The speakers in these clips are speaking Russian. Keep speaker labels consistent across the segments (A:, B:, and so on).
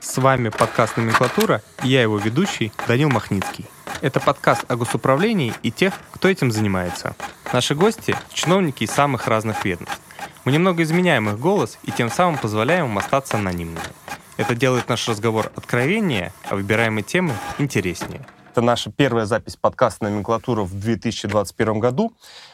A: С вами подкаст «Номенклатура» и я его ведущий Данил Махницкий. Это подкаст о госуправлении и тех, кто этим занимается. Наши гости – чиновники из самых разных ведомств. Мы немного изменяем их голос и тем самым позволяем им остаться анонимными. Это делает наш разговор откровеннее, а выбираемые темы интереснее. Это наша первая запись подкаста «Номенклатура» в 2021 году.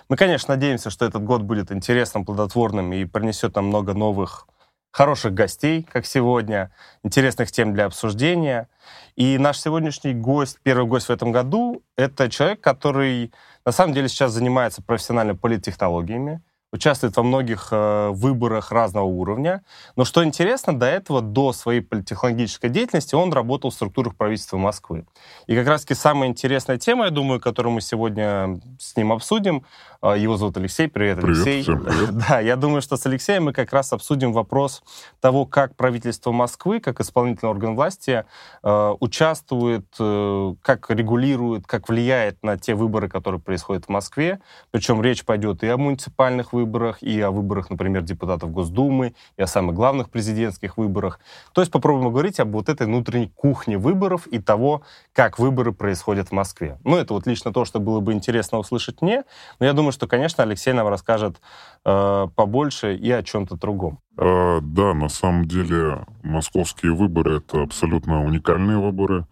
A: Мы, конечно, надеемся, что этот год будет интересным, плодотворным и принесет нам много новых хороших гостей, как сегодня, интересных тем для обсуждения. И наш сегодняшний гость, первый гость в этом году, это человек, который на самом деле сейчас занимается профессионально политтехнологиями, участвует во многих э, выборах разного уровня. Но что интересно, до этого, до своей политтехнологической деятельности, он работал в структурах правительства Москвы. И как раз-таки самая интересная тема, я думаю, которую мы сегодня с ним обсудим, его зовут Алексей. Привет,
B: привет
A: Алексей.
B: Всем привет.
A: Да, я думаю, что с Алексеем мы как раз обсудим вопрос того, как правительство Москвы, как исполнительный орган власти, э, участвует, э, как регулирует, как влияет на те выборы, которые происходят в Москве. Причем речь пойдет и о муниципальных выборах, выборах, и о выборах, например, депутатов Госдумы, и о самых главных президентских выборах. То есть попробуем говорить об вот этой внутренней кухне выборов и того, как выборы происходят в Москве. Ну, это вот лично то, что было бы интересно услышать мне, но я думаю, что, конечно, Алексей нам расскажет э, побольше и о чем-то другом.
B: А, да, на самом деле московские выборы — это абсолютно уникальные выборы.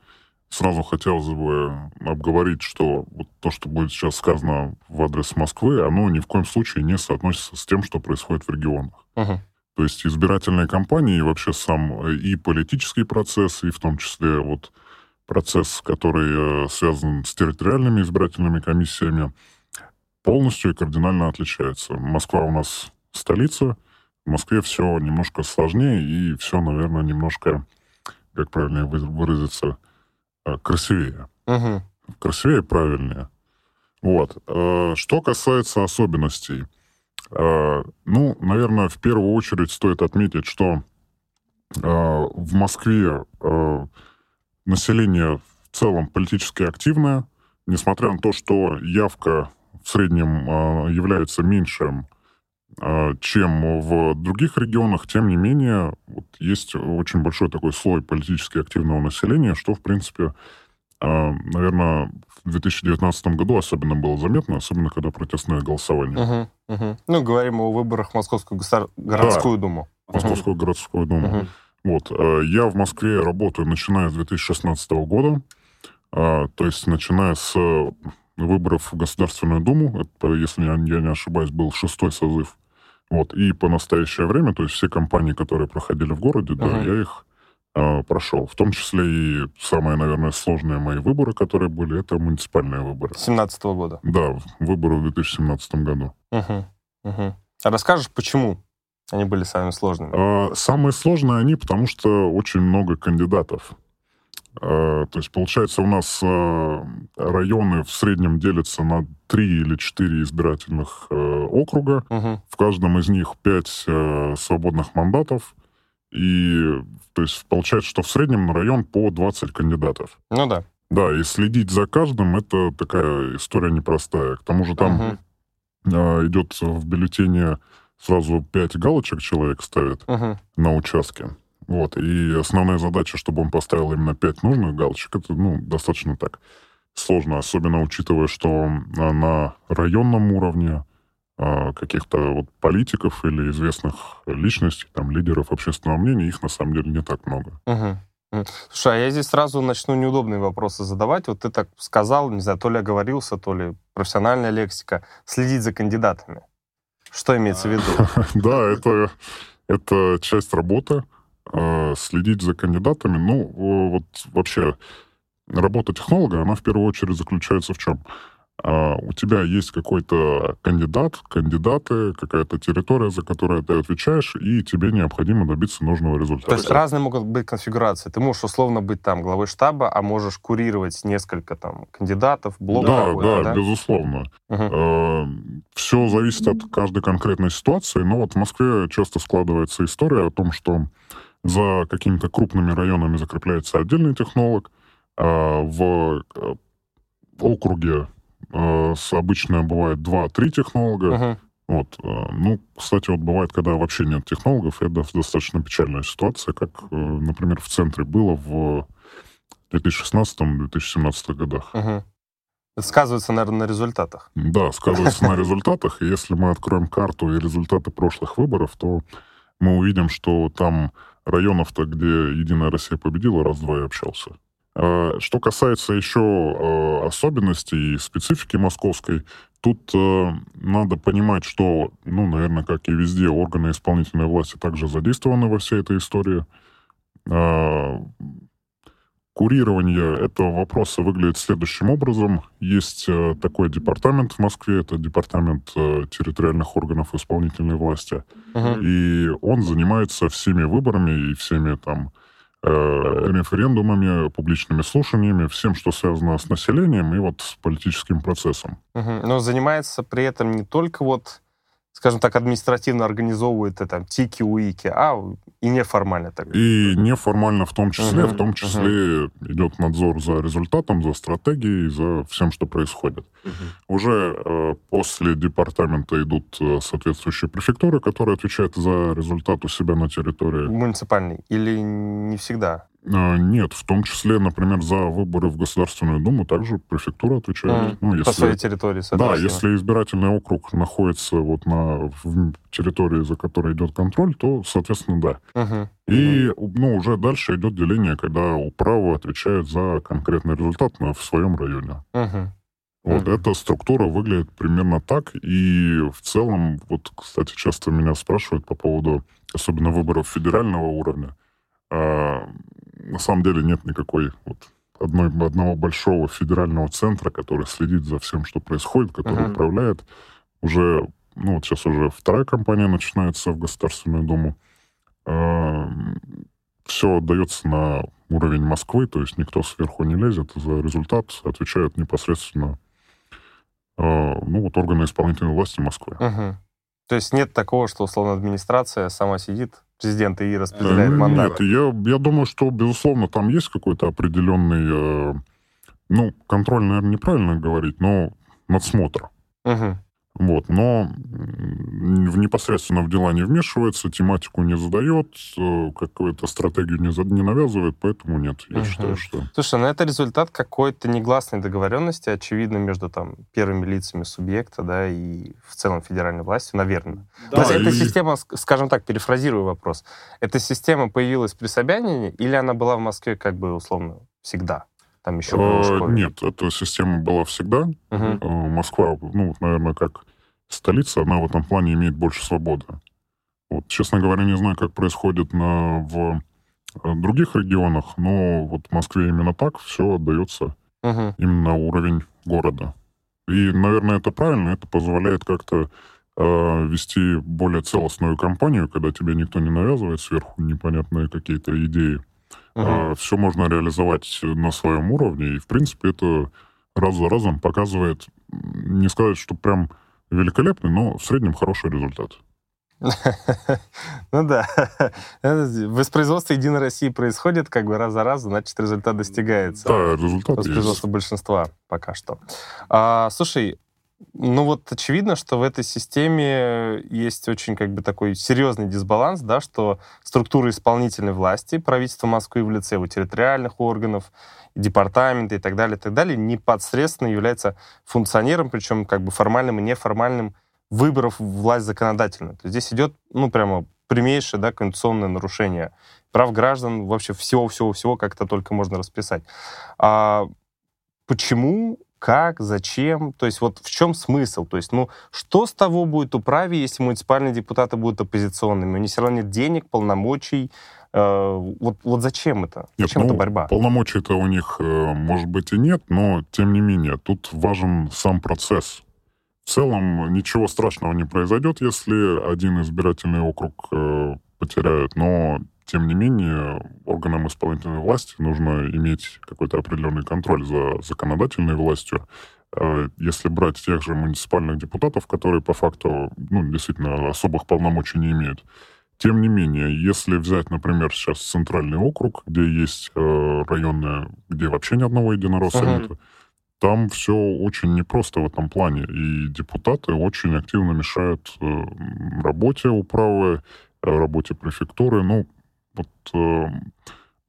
B: Сразу хотелось бы обговорить, что вот то, что будет сейчас сказано в адрес Москвы, оно ни в коем случае не соотносится с тем, что происходит в регионах.
A: Угу.
B: То есть избирательные кампании и вообще сам и политический процесс, и в том числе вот процесс, который э, связан с территориальными избирательными комиссиями, полностью и кардинально отличаются. Москва у нас столица, в Москве все немножко сложнее и все, наверное, немножко, как правильно выразиться, Э, красивее.
A: Угу.
B: Красивее правильнее. Вот. Э, что касается особенностей. Э, ну, наверное, в первую очередь стоит отметить, что в Москве население в целом политически активное, несмотря на то, что явка в среднем является меньшим, чем в других регионах, тем не менее, вот есть очень большой такой слой политически активного населения, что, в принципе, наверное, в 2019 году особенно было заметно, особенно когда протестное голосование.
A: Угу, угу. Ну, говорим о выборах в Московскую государ... городскую да, думу.
B: Московскую угу. городскую думу. Угу. Вот. Я в Москве работаю, начиная с 2016 года, то есть начиная с выборов в Государственную Думу, это, если я не ошибаюсь, был шестой созыв вот, и по настоящее время, то есть все компании, которые проходили в городе, uh-huh. да, я их э, прошел. В том числе и самые, наверное, сложные мои выборы, которые были, это муниципальные выборы.
A: 17 года?
B: Да, выборы в 2017 году.
A: Uh-huh. Uh-huh. А расскажешь, почему они были самыми сложными?
B: Э, самые сложные они, потому что очень много кандидатов. Э, то есть, получается, у нас э, районы в среднем делятся на три или четыре избирательных э, округа.
A: Угу.
B: В каждом из них пять свободных мандатов. И то есть получается, что в среднем на район по 20 кандидатов.
A: Ну да.
B: Да, и следить за каждым это такая история непростая. К тому же там угу. идет в бюллетене сразу пять галочек человек ставит
A: угу.
B: на участке. Вот. И основная задача, чтобы он поставил именно пять нужных галочек, это ну, достаточно так сложно, особенно учитывая, что на районном уровне а, каких-то вот политиков или известных личностей, там, лидеров общественного мнения, их на самом деле не так много.
A: Угу. Слушай, а я здесь сразу начну неудобные вопросы задавать. Вот ты так сказал, не знаю, то ли оговорился, то ли профессиональная лексика, следить за кандидатами. Что имеется в виду?
B: Да, это часть работы. Э, следить за кандидатами, ну, вот вообще работа технолога, она в первую очередь заключается в чем? А, у тебя есть какой-то кандидат, кандидаты, какая-то территория, за которую ты отвечаешь, и тебе необходимо добиться нужного результата.
A: То есть разные могут быть конфигурации. Ты можешь условно быть там главой штаба, а можешь курировать несколько там кандидатов, блоков.
B: Да, да, да, безусловно. Угу. Все зависит от каждой конкретной ситуации, но вот в Москве часто складывается история о том, что за какими-то крупными районами закрепляется отдельный технолог, а в э, округе э, обычно бывает 2-3 технолога,
A: uh-huh.
B: Вот. Ну, кстати, вот бывает, когда вообще нет технологов, это достаточно печальная ситуация, как, например, в центре было в 2016-2017 годах.
A: Угу. Сказывается, наверное, на результатах.
B: Да, сказывается на результатах. И если мы откроем карту и результаты прошлых выборов, то мы увидим, что там районов-то, где Единая Россия победила, раз-два и общался. А, что касается еще а, особенностей и специфики московской, тут а, надо понимать, что, ну, наверное, как и везде, органы исполнительной власти также задействованы во всей этой истории Курирование этого вопроса выглядит следующим образом. Есть э, такой департамент в Москве, это департамент э, территориальных органов исполнительной власти, uh и он занимается всеми выборами и всеми там э, референдумами, публичными слушаниями, всем, что связано с населением и вот с политическим процессом.
A: uh Но занимается при этом не только вот скажем так, административно организовывает это тики, уики, а и неформально так.
B: И неформально в том числе, uh-huh, в том числе uh-huh. идет надзор за результатом, за стратегией, за всем, что происходит. Uh-huh. Уже э, после департамента идут э, соответствующие префектуры, которые отвечают за результат у себя на территории.
A: Муниципальный или не всегда?
B: А, нет, в том числе, например, за выборы в Государственную Думу также префектура отвечает.
A: Mm, ну, если, по своей территории,
B: Да, если избирательный округ находится вот на территории, за которой идет контроль, то, соответственно, да. Uh-huh. И uh-huh. ну, уже дальше идет деление, когда управа отвечает за конкретный результат на, в своем районе. Uh-huh. Вот mm-hmm. эта структура выглядит примерно так. И в целом, вот, кстати, часто меня спрашивают по поводу, особенно выборов федерального уровня, а, на самом деле нет никакой вот одной, одного большого федерального центра, который следит за всем, что происходит, который uh-huh. управляет. Уже, ну вот сейчас уже вторая кампания начинается в Государственную Думу. Э, все отдается на уровень Москвы, то есть никто сверху не лезет. За результат отвечают непосредственно э, ну, вот органы исполнительной власти Москвы.
A: Uh-huh. То есть нет такого, что, условно, администрация сама сидит, президента и распределяет мандат?
B: Нет, я, я думаю, что, безусловно, там есть какой-то определенный, э, ну, контроль, наверное, неправильно говорить, но надсмотр. Угу. Вот, но в непосредственно в дела не вмешивается, тематику не задает, э, какую-то стратегию не, за, не навязывает, поэтому нет, я угу. считаю, что...
A: Слушай, ну это результат какой-то негласной договоренности, очевидно, между там первыми лицами субъекта, да, и в целом федеральной властью, наверное. Да, То есть и... эта система, скажем так, перефразирую вопрос, эта система появилась при Собянине или она была в Москве как бы условно всегда? Там еще
B: э, Нет, эта система была всегда. Угу. Москва, ну, наверное, как столица, она в этом плане имеет больше свободы. Вот, честно говоря, не знаю, как происходит на, в э, других регионах, но вот в Москве именно так все отдается угу. именно на уровень города. И, наверное, это правильно, это позволяет как-то э, вести более целостную кампанию, когда тебе никто не навязывает сверху непонятные какие-то идеи. Угу. А, все можно реализовать на своем уровне, и, в принципе, это раз за разом показывает, не сказать, что прям великолепный, но в среднем хороший результат.
A: Ну да. Воспроизводство Единой России происходит как бы раз за разом, значит, результат достигается.
B: Да, результат
A: Воспроизводство большинства пока что. А, слушай, ну вот очевидно, что в этой системе есть очень как бы такой серьезный дисбаланс, да, что структура исполнительной власти, правительство Москвы в лице его территориальных органов, департаменты и так далее, и так далее, непосредственно является функционером, причем как бы формальным и неформальным выборов власть законодательную. То есть здесь идет, ну, прямо прямейшее, да, конституционное нарушение прав граждан, вообще всего-всего-всего, как это только можно расписать. А почему как, зачем, то есть вот в чем смысл, то есть, ну, что с того будет управе, если муниципальные депутаты будут оппозиционными, у них все равно нет денег, полномочий, э, вот, вот зачем это? Нет, зачем ну, эта борьба?
B: Полномочий-то у них, э, может быть, и нет, но, тем не менее, тут важен сам процесс. В целом ничего страшного не произойдет, если один избирательный округ э, потеряют, но тем не менее, органам исполнительной власти нужно иметь какой-то определенный контроль за законодательной властью. А если брать тех же муниципальных депутатов, которые по факту ну, действительно особых полномочий не имеют, тем не менее, если взять, например, сейчас центральный округ, где есть э, районы, где вообще ни одного единоросса uh-huh. нет, там все очень непросто в этом плане. И депутаты очень активно мешают э, работе управы, работе префектуры. Ну, вот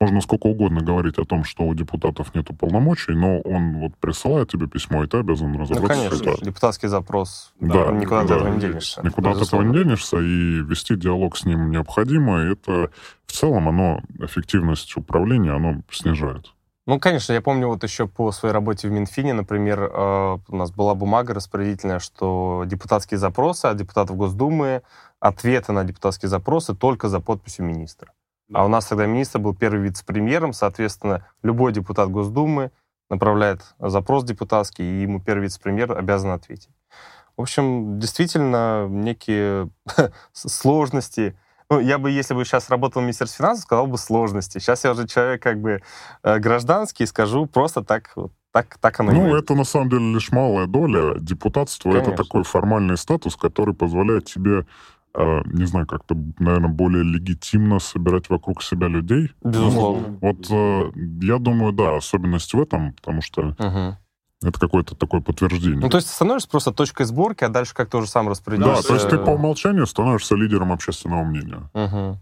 B: можно сколько угодно говорить о том, что у депутатов нет полномочий, но он вот присылает тебе письмо, и ты обязан разобраться. Ну,
A: конечно,
B: ситуацией.
A: депутатский запрос. Да, никуда да, от этого не денешься.
B: Никуда от этого не денешься, и вести диалог с ним необходимо. И это в целом оно, эффективность управления, оно снижает.
A: Ну, конечно, я помню вот еще по своей работе в Минфине, например, э, у нас была бумага распорядительная, что депутатские запросы от депутатов Госдумы, ответы на депутатские запросы только за подписью министра. А у нас тогда министр был первый вице-премьером, соответственно, любой депутат Госдумы направляет запрос депутатский, и ему первый вице-премьер обязан ответить. В общем, действительно, некие сложности. Ну, я бы, если бы сейчас работал в Министерстве финансов, сказал бы сложности. Сейчас я уже человек как бы э, гражданский, скажу просто так, вот, так, так оно
B: Ну, это на самом деле лишь малая доля. Депутатство Конечно. — это такой формальный статус, который позволяет тебе не знаю, как-то, наверное, более легитимно собирать вокруг себя людей.
A: Безусловно.
B: Вот э, я думаю, да, особенность в этом, потому что угу. это какое-то такое подтверждение.
A: Ну, то есть ты становишься просто точкой сборки, а дальше как-то уже сам распределяешься.
B: Да, то есть ты по умолчанию становишься лидером общественного мнения.
A: Угу.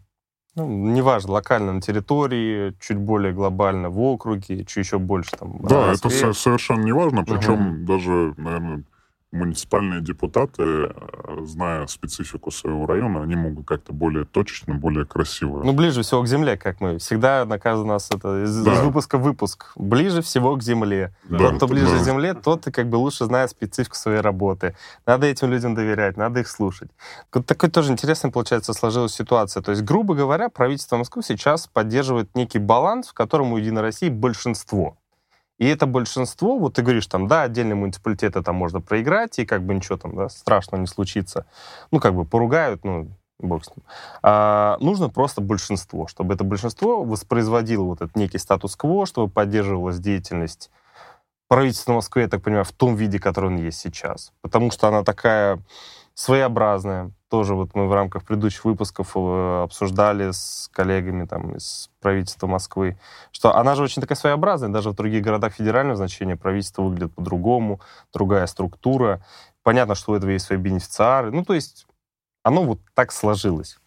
A: Ну, неважно, локально на территории, чуть более глобально в округе, чуть еще больше там.
B: Да, это совершенно неважно, причем угу. даже, наверное, муниципальные депутаты, э, зная специфику своего района, они могут как-то более точечно, более красиво.
A: Ну, ближе всего к земле, как мы. Всегда наказано нас это из, да. из выпуска в выпуск. Ближе всего к земле. Да, тот, кто ближе да. к земле, тот и как бы лучше знает специфику своей работы. Надо этим людям доверять, надо их слушать. Вот такой тоже интересный, получается, сложилась ситуация. То есть, грубо говоря, правительство Москвы сейчас поддерживает некий баланс, в котором у Единой России большинство. И это большинство, вот ты говоришь, там, да, отдельные муниципалитеты там можно проиграть, и как бы ничего там, да, страшного не случится. Ну, как бы поругают, ну, бог с ним. А, нужно просто большинство, чтобы это большинство воспроизводило вот этот некий статус-кво, чтобы поддерживалась деятельность правительства Москвы, я так понимаю, в том виде, который он есть сейчас. Потому что она такая своеобразная. Тоже вот мы в рамках предыдущих выпусков э, обсуждали с коллегами там из правительства Москвы, что она же очень такая своеобразная. Даже в других городах федерального значения правительство выглядит по-другому, другая структура. Понятно, что у этого есть свои бенефициары. Ну, то есть оно вот так сложилось.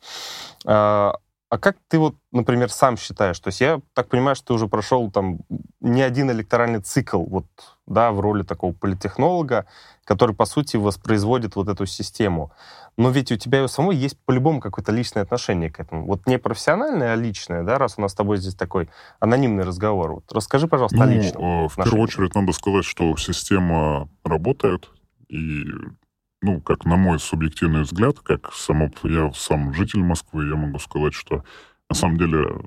A: А, а как ты вот, например, сам считаешь? То есть я так понимаю, что ты уже прошел там не один электоральный цикл вот, да, в роли такого политтехнолога, который, по сути, воспроизводит вот эту систему. Но ведь у тебя и у самой есть по-любому какое-то личное отношение к этому. Вот не профессиональное, а личное, да, раз у нас с тобой здесь такой анонимный разговор. Вот расскажи, пожалуйста, ну, о личном.
B: Э, в первую очередь надо сказать, что система работает, и ну, как на мой субъективный взгляд, как само, я сам житель Москвы, я могу сказать, что на самом деле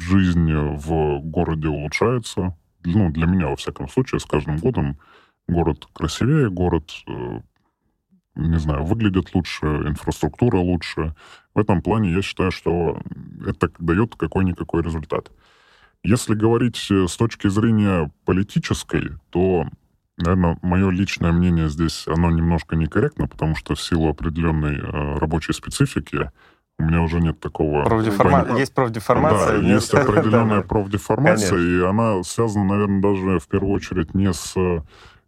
B: жизнь в городе улучшается. Ну, для меня, во всяком случае, с каждым годом город красивее, город, э, не знаю, выглядит лучше, инфраструктура лучше. В этом плане я считаю, что это дает какой-никакой результат. Если говорить с точки зрения политической, то Наверное, мое личное мнение здесь, оно немножко некорректно, потому что в силу определенной э, рабочей специфики у меня уже нет такого...
A: Профдеформа... Пон... Есть профдеформация?
B: Да, есть определенная профдеформация, и она связана, наверное, даже в первую очередь не с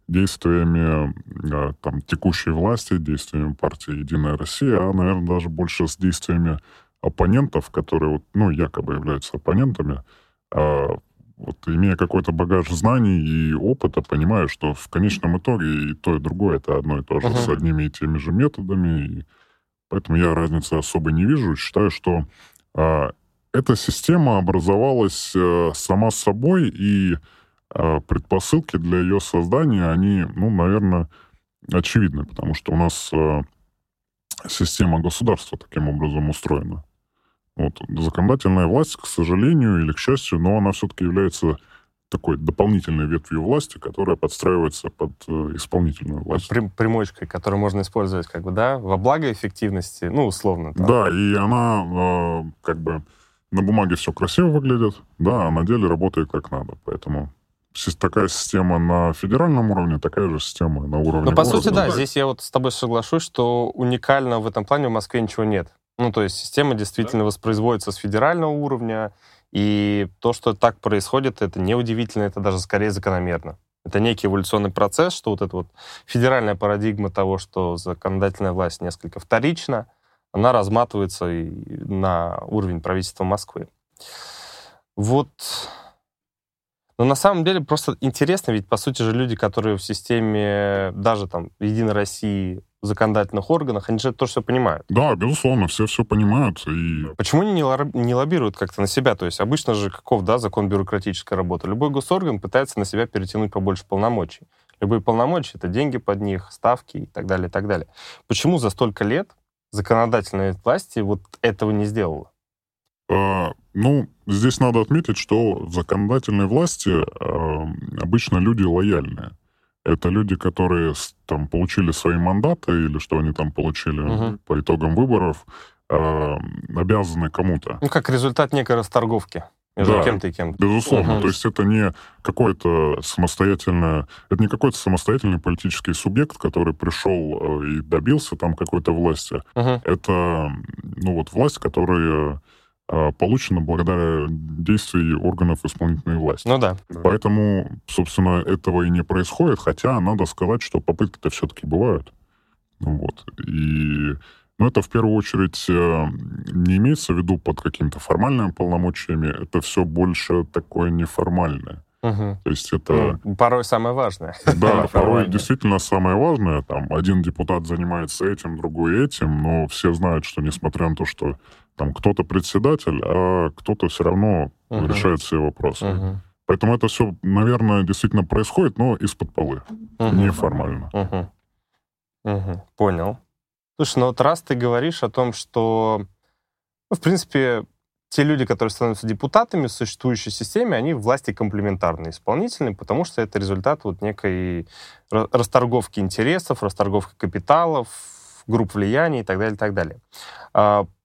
B: действиями э, там, текущей власти, действиями партии «Единая Россия», а, наверное, даже больше с действиями оппонентов, которые, ну, якобы являются оппонентами, а вот имея какой-то багаж знаний и опыта, понимаю, что в конечном итоге и то, и другое это одно и то же, uh-huh. с одними и теми же методами. И поэтому я разницы особо не вижу. Считаю, что а, эта система образовалась а, сама собой, и а, предпосылки для ее создания, они, ну, наверное, очевидны, потому что у нас а, система государства таким образом устроена. Вот. Законодательная власть, к сожалению или к счастью, но она все-таки является такой дополнительной ветвью власти, которая подстраивается под э, исполнительную власть.
A: Прим примочкой, которую можно использовать как бы, да, во благо эффективности, ну, условно.
B: Там. Да, и она э, как бы на бумаге все красиво выглядит, да, а на деле работает как надо, поэтому такая система на федеральном уровне, такая же система на уровне
A: Ну, по города. сути, да, здесь я вот с тобой соглашусь, что уникально в этом плане в Москве ничего нет. Ну, то есть система действительно да. воспроизводится с федерального уровня, и то, что так происходит, это неудивительно, это даже скорее закономерно. Это некий эволюционный процесс, что вот эта вот федеральная парадигма того, что законодательная власть несколько вторична, она разматывается и на уровень правительства Москвы. Вот но на самом деле просто интересно, ведь по сути же люди, которые в системе даже там Единой России законодательных органах, они же это тоже все понимают.
B: Да, безусловно, все все понимают. И...
A: Почему они не лоббируют как-то на себя? То есть обычно же каков, да, закон бюрократической работы? Любой госорган пытается на себя перетянуть побольше полномочий. Любые полномочия — это деньги под них, ставки и так далее, и так далее. Почему за столько лет законодательная власть вот этого не сделала?
B: А, ну, здесь надо отметить, что в законодательной власти а, обычно люди лояльные. Это люди, которые там получили свои мандаты или что они там получили угу. по итогам выборов, э, обязаны кому-то.
A: Ну, как результат некой расторговки между да, кем-то и кем-то.
B: Безусловно. Угу. То есть это не какое-то самостоятельное... Это не какой-то самостоятельный политический субъект, который пришел и добился там какой-то власти. Угу. Это, ну вот, власть, которая получено благодаря действию органов исполнительной власти.
A: Ну да.
B: Поэтому, собственно, этого и не происходит, хотя надо сказать, что попытки-то все-таки бывают. Вот. И ну, это в первую очередь э, не имеется в виду под какими-то формальными полномочиями, это все больше такое неформальное.
A: Угу.
B: То есть это...
A: Ну, порой самое важное.
B: Да, порой действительно самое важное. Там один депутат занимается этим, другой этим, но все знают, что несмотря на то, что там кто-то председатель, а кто-то все равно uh-huh. решает все вопросы. Uh-huh. Поэтому это все, наверное, действительно происходит, но из-под полы, uh-huh. неформально.
A: Uh-huh. Uh-huh. Понял. Слушай, ну вот раз ты говоришь о том, что, ну, в принципе, те люди, которые становятся депутатами в существующей системе, они власти комплементарные, исполнительные, потому что это результат вот некой расторговки интересов, расторговки капиталов, групп влияния и так далее, и так далее.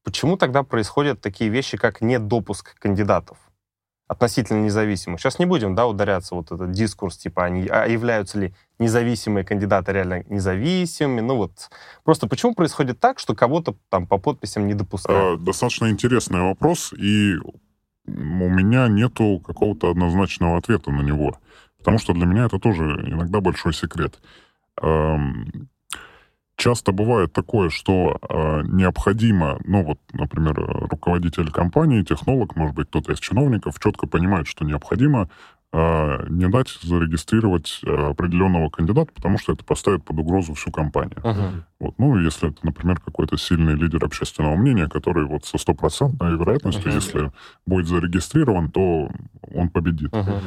A: Почему тогда происходят такие вещи, как недопуск кандидатов? относительно независимых. Сейчас не будем да, ударяться вот этот дискурс, типа, они, а являются ли независимые кандидаты реально независимыми. Ну вот, просто почему происходит так, что кого-то там по подписям не допускают?
B: А, достаточно интересный вопрос, и у меня нету какого-то однозначного ответа на него, потому что для меня это тоже иногда большой секрет. Часто бывает такое, что э, необходимо, ну вот, например, руководитель компании, технолог, может быть, кто-то из чиновников четко понимает, что необходимо э, не дать зарегистрировать э, определенного кандидата, потому что это поставит под угрозу всю компанию. Uh-huh. Вот, ну, если это, например, какой-то сильный лидер общественного мнения, который вот со стопроцентной вероятностью, uh-huh. если будет зарегистрирован, то он победит. Uh-huh.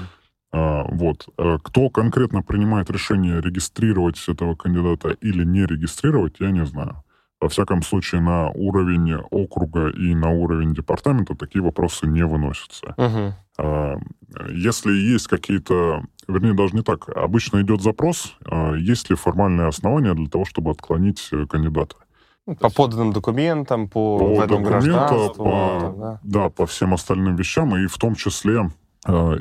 B: А, вот. Э, кто конкретно принимает решение регистрировать этого кандидата или не регистрировать, я не знаю. Во всяком случае, на уровень округа и на уровень департамента такие вопросы не выносятся.
A: Угу.
B: Если есть какие-то, вернее, даже не так, обычно идет запрос, а, есть ли формальные основания для того, чтобы отклонить э, кандидата.
A: По поданным документам, по,
B: по документам, по, да. да, по всем остальным вещам, и в том числе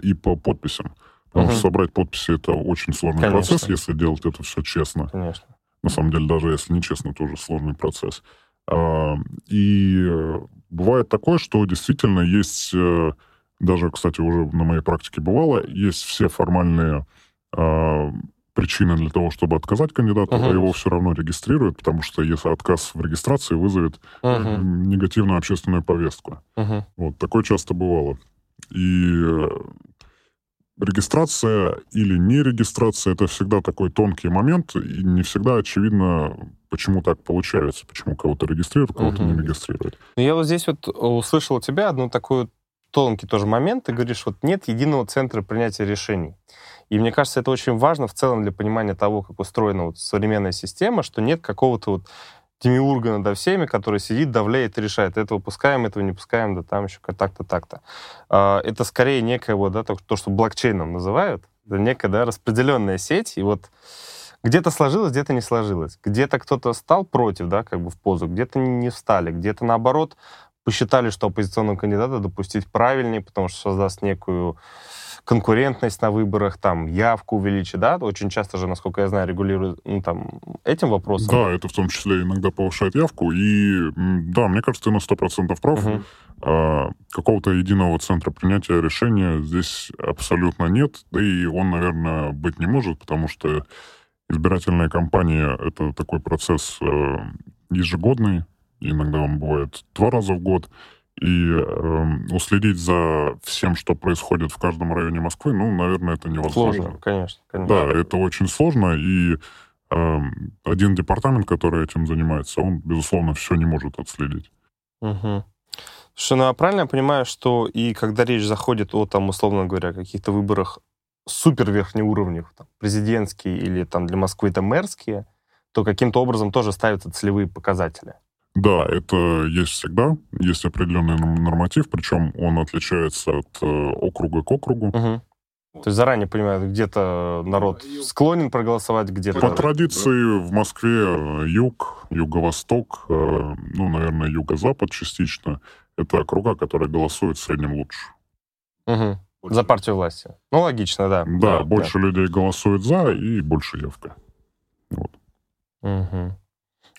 B: и по подписям. Потому угу. что собрать подписи это очень сложный Конечно. процесс, если делать это все честно.
A: Конечно.
B: На самом деле, даже если не честно, тоже сложный процесс. А, и э, бывает такое, что действительно есть, э, даже, кстати, уже на моей практике бывало, есть все формальные а, причины для того, чтобы отказать кандидату, uh-huh. а его все равно регистрируют, потому что если отказ в регистрации вызовет uh-huh. негативную общественную повестку.
A: Uh-huh.
B: Вот такое часто бывало. И э, регистрация или не регистрация это всегда такой тонкий момент, и не всегда очевидно, почему так получается, почему кого-то регистрируют, кого-то угу. не регистрируют.
A: Ну, я вот здесь вот услышал у тебя одну такую тонкий тоже момент. Ты говоришь, вот нет единого центра принятия решений. И мне кажется, это очень важно в целом для понимания того, как устроена вот современная система, что нет какого-то вот демиурга над всеми, который сидит, давляет и решает, это выпускаем, этого не пускаем, да там еще так-то, так-то. А, это скорее некое вот, да, то, что блокчейном называют, это некая, да, распределенная сеть, и вот где-то сложилось, где-то не сложилось. Где-то кто-то стал против, да, как бы в позу, где-то не встали, где-то наоборот посчитали, что оппозиционного кандидата допустить правильнее, потому что создаст некую конкурентность на выборах, там, явку увеличить, да? Очень часто же, насколько я знаю, регулируют ну, там, этим вопросом.
B: Да, это в том числе иногда повышает явку. И да, мне кажется, ты на 100% прав. Угу. а, какого-то единого центра принятия решения здесь абсолютно нет, да и он, наверное, быть не может, потому что избирательная кампания — это такой процесс э, ежегодный, иногда он бывает два раза в год, и э, уследить за всем, что происходит в каждом районе Москвы, ну, наверное, это невозможно.
A: Сложно, конечно. конечно.
B: Да, это очень сложно, и э, один департамент, который этим занимается, он, безусловно, все не может отследить.
A: Угу. Слушай, ну а правильно я понимаю, что и когда речь заходит о, там, условно говоря, каких-то выборах супер верхнеуровневых, там, президентские или там для Москвы это мэрские, то каким-то образом тоже ставятся целевые показатели.
B: Да, это есть всегда. Есть определенный норматив, причем он отличается от э, округа к округу.
A: Угу. То есть заранее понимают, где-то народ склонен проголосовать, где-то...
B: По традиции в Москве э, юг, юго-восток, э, ну, наверное, юго-запад частично. Это округа, которые голосуют в среднем лучше.
A: Угу. За партию власти. Ну, логично, да.
B: Да, да больше да. людей голосуют за и больше явка. Вот.
A: Угу.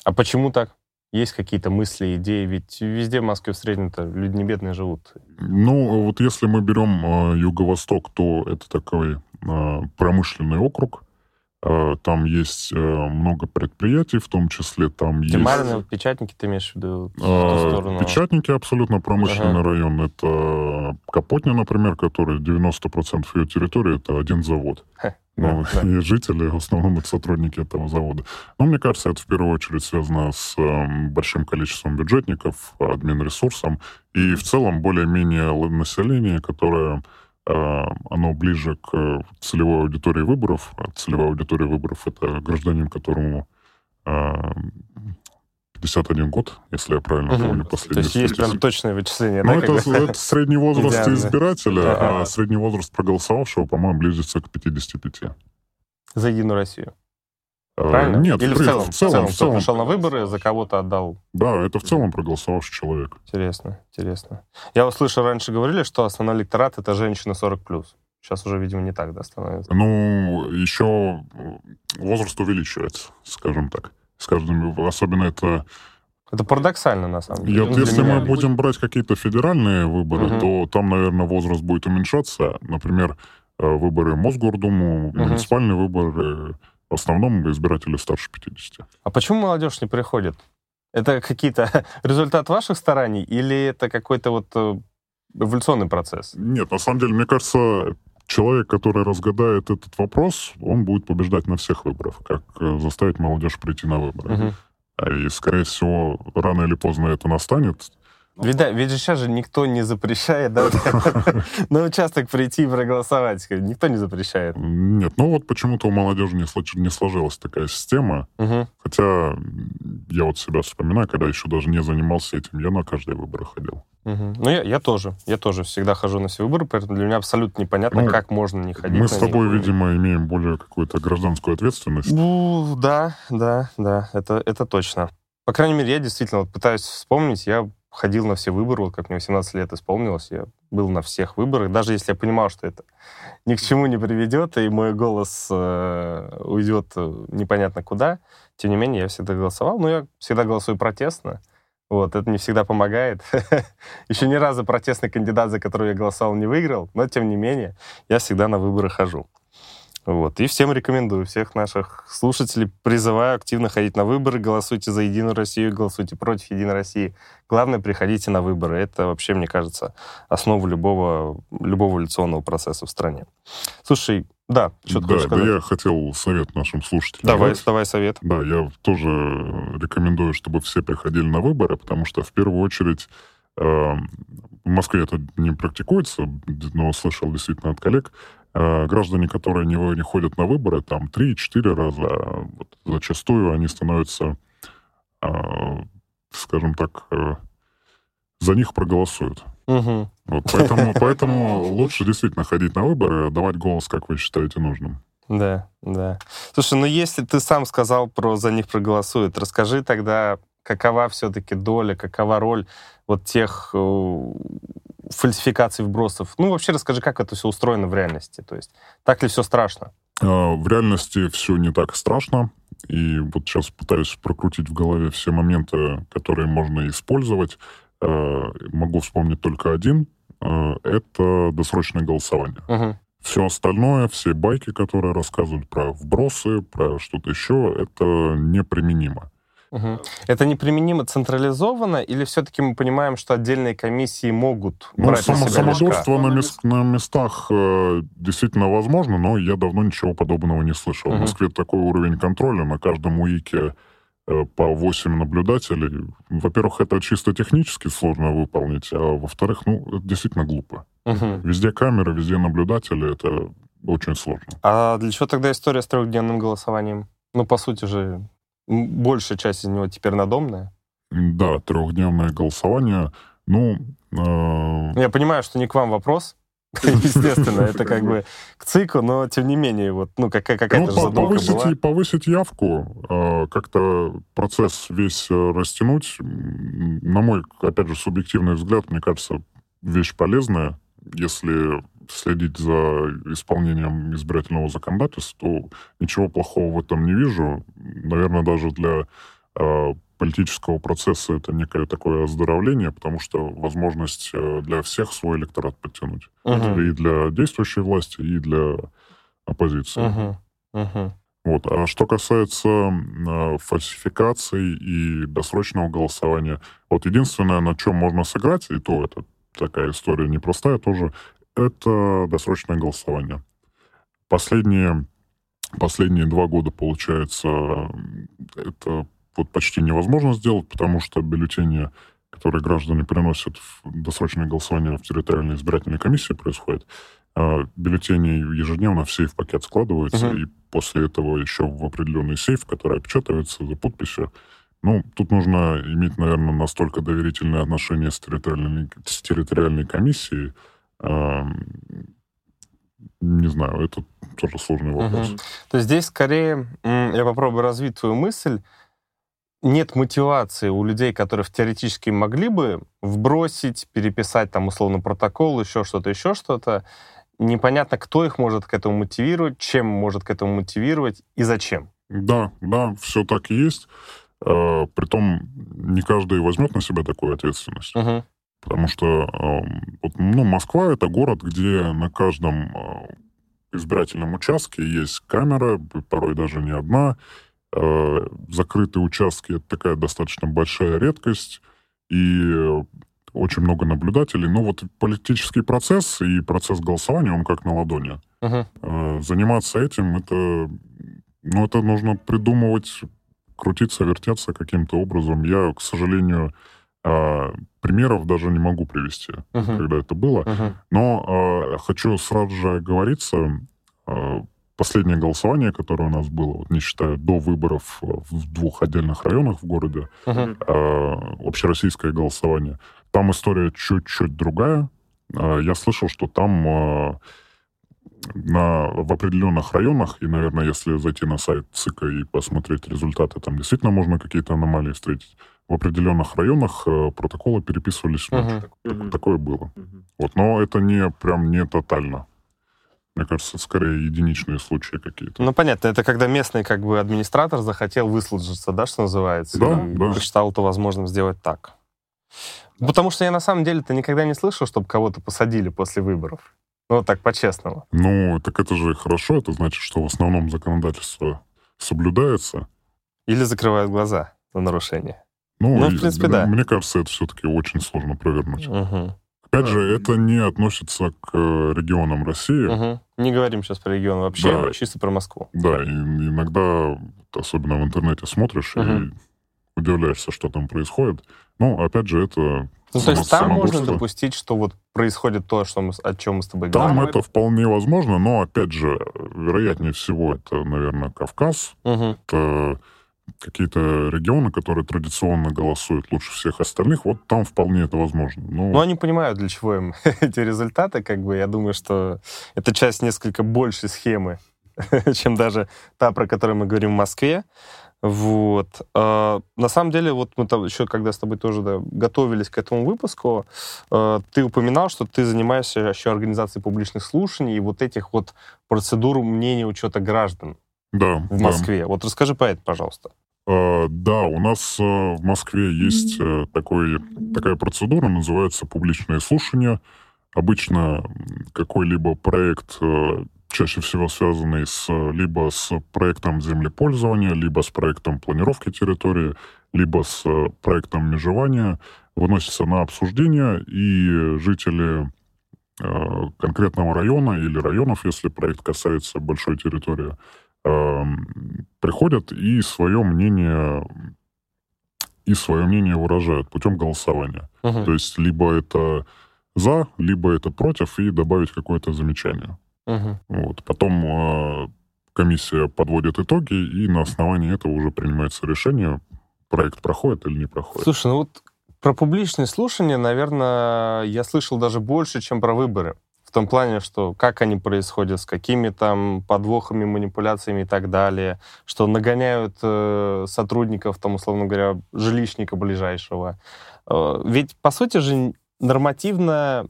A: А почему так? Есть какие-то мысли, идеи? Ведь везде в Москве в среднем-то люди не бедные живут.
B: Ну, вот если мы берем э, Юго-Восток, то это такой э, промышленный округ. Э, там есть э, много предприятий, в том числе там
A: Тимарины, есть... печатники ты имеешь в виду? В
B: э, печатники абсолютно промышленный ага. район. Это Капотня, например, который 90% ее территории это один завод. Ну, да, и жители, в основном, это сотрудники этого завода. Но мне кажется, это в первую очередь связано с э, большим количеством бюджетников, админ-ресурсом и в целом более-менее население, которое оно ближе к целевой аудитории выборов. Целевая аудитория выборов — это гражданин, которому э, 51 год, если я правильно угу. помню последние
A: То есть есть прям точное вычисление,
B: Ну, да, это, это средний возраст Идеально. избирателя, ага. а средний возраст проголосовавшего, по-моему, близится к 55.
A: За Единую Россию?
B: А, правильно? Нет,
A: Или в, целом, в целом? В целом, пришел на выборы, за кого-то отдал?
B: Да, это в целом проголосовавший человек.
A: Интересно, интересно. Я услышал, раньше говорили, что основной электорат — это женщины 40+. Сейчас уже, видимо, не так, да, становится?
B: Ну, еще возраст увеличивается, скажем так с каждым, особенно это...
A: Это парадоксально, на самом деле.
B: Я, если мы будем брать какие-то федеральные выборы, угу. то там, наверное, возраст будет уменьшаться. Например, э, выборы Мосгордуму, угу. муниципальные выборы, в основном избиратели старше 50.
A: А почему молодежь не приходит? Это какие-то результат ваших стараний или это какой-то вот э, эволюционный процесс?
B: Нет, на самом деле, мне кажется, человек, который разгадает этот вопрос, он будет побеждать на всех выборах. Как э, заставить молодежь прийти на выборы. Угу. И, скорее всего, рано или поздно это настанет.
A: Ведь, да, ведь же сейчас же никто не запрещает да, на участок прийти и проголосовать. Никто не запрещает.
B: Нет, ну вот почему-то у молодежи не сложилась такая система. Угу. Хотя я вот себя вспоминаю, когда еще даже не занимался этим, я на каждые выборы ходил.
A: Угу. Ну, я, я тоже. Я тоже всегда хожу на все выборы, поэтому для меня абсолютно непонятно, ну, как можно не ходить.
B: Мы с тобой, них. видимо, имеем более какую-то гражданскую ответственность.
A: Ну, да, да, да, это, это точно. По крайней мере, я действительно вот пытаюсь вспомнить, я ходил на все выборы, вот как мне 18 лет исполнилось, я был на всех выборах, даже если я понимал, что это ни к чему не приведет, и мой голос э, уйдет э, непонятно куда, тем не менее, я всегда голосовал, но я всегда голосую протестно, вот, это не всегда помогает. Еще ни разу протестный кандидат, за которого я голосовал, не выиграл, но, тем не менее, я всегда на выборы хожу. Вот. И всем рекомендую, всех наших слушателей призываю активно ходить на выборы, голосуйте за Единую Россию, голосуйте против Единой России. Главное, приходите на выборы. Это вообще, мне кажется, основа любого, любого эволюционного процесса в стране. Слушай, да,
B: что ты да, да, я хотел совет нашим слушателям.
A: Давай, дать. давай совет.
B: Да, я тоже рекомендую, чтобы все приходили на выборы, потому что в первую очередь э, в Москве это не практикуется, но слышал действительно от коллег, граждане, которые не, не ходят на выборы, там 3-4 раза, вот, зачастую они становятся, э, скажем так, э, за них проголосуют. Угу. Вот, поэтому, поэтому лучше действительно ходить на выборы, давать голос, как вы считаете нужным.
A: Да, да. Слушай, ну если ты сам сказал про «за них проголосуют», расскажи тогда, какова все-таки доля, какова роль вот тех фальсификаций вбросов. Ну, вообще расскажи, как это все устроено в реальности. То есть, так ли все страшно?
B: А, в реальности все не так страшно. И вот сейчас пытаюсь прокрутить в голове все моменты, которые можно использовать. могу вспомнить только один. Это досрочное голосование.
A: Угу.
B: Все остальное, все байки, которые рассказывают про вбросы, про что-то еще, это неприменимо.
A: Угу. Это неприменимо централизованно, или все-таки мы понимаем, что отдельные комиссии могут
B: ну,
A: брать само,
B: на себя самодурство на, мест, на местах э, действительно возможно, но я давно ничего подобного не слышал. Угу. В Москве такой уровень контроля на каждом УИКе э, по 8 наблюдателей. Во-первых, это чисто технически сложно выполнить, а во-вторых, ну, это действительно глупо.
A: Угу.
B: Везде камеры, везде наблюдатели, это очень сложно.
A: А для чего тогда история с трехдневным голосованием? Ну, по сути же, большая часть из него теперь надомная.
B: Да, трехдневное голосование. Ну,
A: э... я понимаю, что не к вам вопрос, естественно, это как бы к циклу, но тем не менее, вот, ну, какая- какая-то ну,
B: повысить,
A: была.
B: повысить явку, э, как-то процесс весь э, растянуть, на мой, опять же, субъективный взгляд, мне кажется, вещь полезная, если следить за исполнением избирательного законодательства, то ничего плохого в этом не вижу. Наверное, даже для э, политического процесса это некое такое оздоровление, потому что возможность э, для всех свой электорат подтянуть.
A: Угу.
B: И для действующей власти, и для оппозиции.
A: Угу. Угу.
B: Вот. А что касается э, фальсификаций и досрочного голосования, вот единственное, на чем можно сыграть, и то это такая история непростая тоже, это досрочное голосование. Последние, последние два года, получается, это вот почти невозможно сделать, потому что бюллетени, которые граждане приносят в досрочное голосование в территориальной избирательной комиссии, происходит. А бюллетени ежедневно в сейф-пакет складываются, uh-huh. и после этого еще в определенный сейф, который опечатывается за подписью. Ну, тут нужно иметь, наверное, настолько доверительные отношения с территориальной, с территориальной комиссией, не знаю, это тоже сложный вопрос. Угу.
A: То есть здесь скорее, я попробую развить твою мысль, нет мотивации у людей, которые теоретически могли бы вбросить, переписать там условно протокол, еще что-то, еще что-то. Непонятно, кто их может к этому мотивировать, чем может к этому мотивировать и зачем.
B: Да, да, все так и есть. Э, притом не каждый возьмет на себя такую ответственность.
A: Угу.
B: Потому что ну, Москва — это город, где на каждом а, избирательном участке есть камера, порой даже не одна. А, закрытые участки — это такая достаточно большая редкость, и очень много наблюдателей. Но вот политический процесс и процесс голосования, он как на ладони.
A: Uh-huh.
B: Заниматься этим, это, ну, это нужно придумывать, крутиться, вертеться каким-то образом. Я, к сожалению, а, примеров даже не могу привести, uh-huh. когда это было.
A: Uh-huh.
B: Но э, хочу сразу же оговориться, э, последнее голосование, которое у нас было, вот, не считая до выборов в двух отдельных районах в городе,
A: uh-huh.
B: э, общероссийское голосование, там история чуть-чуть другая. Э, я слышал, что там э, на, в определенных районах, и, наверное, если зайти на сайт ЦИКа и посмотреть результаты, там действительно можно какие-то аномалии встретить в определенных районах э, протоколы переписывались ночью. Uh-huh. Так, такое было. Uh-huh. Вот, но это не прям не тотально. Мне кажется, скорее единичные случаи какие-то.
A: Ну, понятно. Это когда местный как бы администратор захотел выслужиться, да, что называется?
B: Да, и да.
A: посчитал это возможным сделать так. Потому что я на самом деле-то никогда не слышал, чтобы кого-то посадили после выборов. Ну, так, по-честному.
B: Ну, так это же хорошо. Это значит, что в основном законодательство соблюдается.
A: Или закрывают глаза на нарушение.
B: Ну,
A: ну в принципе, да.
B: Мне кажется, это все-таки очень сложно провернуть.
A: Угу.
B: Опять же, это не относится к регионам России.
A: Угу. Не говорим сейчас про регион вообще, да. чисто про Москву.
B: Да, и иногда, особенно в интернете, смотришь угу. и удивляешься, что там происходит. Ну, опять же, это...
A: Ну, то есть там можно допустить, что вот происходит то, что мы, о чем мы с тобой
B: говорим? Там это вполне возможно, но, опять же, вероятнее всего, это, наверное, Кавказ.
A: Угу.
B: Это какие-то регионы, которые традиционно голосуют лучше всех остальных, вот там вполне это возможно.
A: Ну, ну они понимают, для чего им эти результаты, как бы, я думаю, что это часть несколько большей схемы, чем даже та, про которую мы говорим в Москве. Вот. А, на самом деле, вот мы там еще, когда с тобой тоже да, готовились к этому выпуску, а, ты упоминал, что ты занимаешься еще организацией публичных слушаний и вот этих вот процедур мнения учета граждан
B: да,
A: в Москве.
B: Да.
A: Вот расскажи по это, пожалуйста.
B: э, да, у нас э, в Москве есть э, такой, такая процедура, называется публичное слушание. Обычно какой-либо проект, э, чаще всего связанный с, либо с проектом землепользования, либо с проектом планировки территории, либо с э, проектом межевания, выносится на обсуждение, и жители э, конкретного района или районов, если проект касается большой территории, э, приходят и свое мнение и свое мнение выражают путем голосования. Uh-huh. То есть либо это за, либо это против, и добавить какое-то замечание. Uh-huh. Вот. Потом э, комиссия подводит итоги, и на основании этого уже принимается решение, проект проходит или не проходит.
A: Слушай, ну вот про публичные слушания, наверное, я слышал даже больше, чем про выборы. В том плане, что как они происходят, с какими там подвохами, манипуляциями и так далее, что нагоняют э, сотрудников, там, условно говоря, жилищника ближайшего. Э, ведь, по сути же, нормативно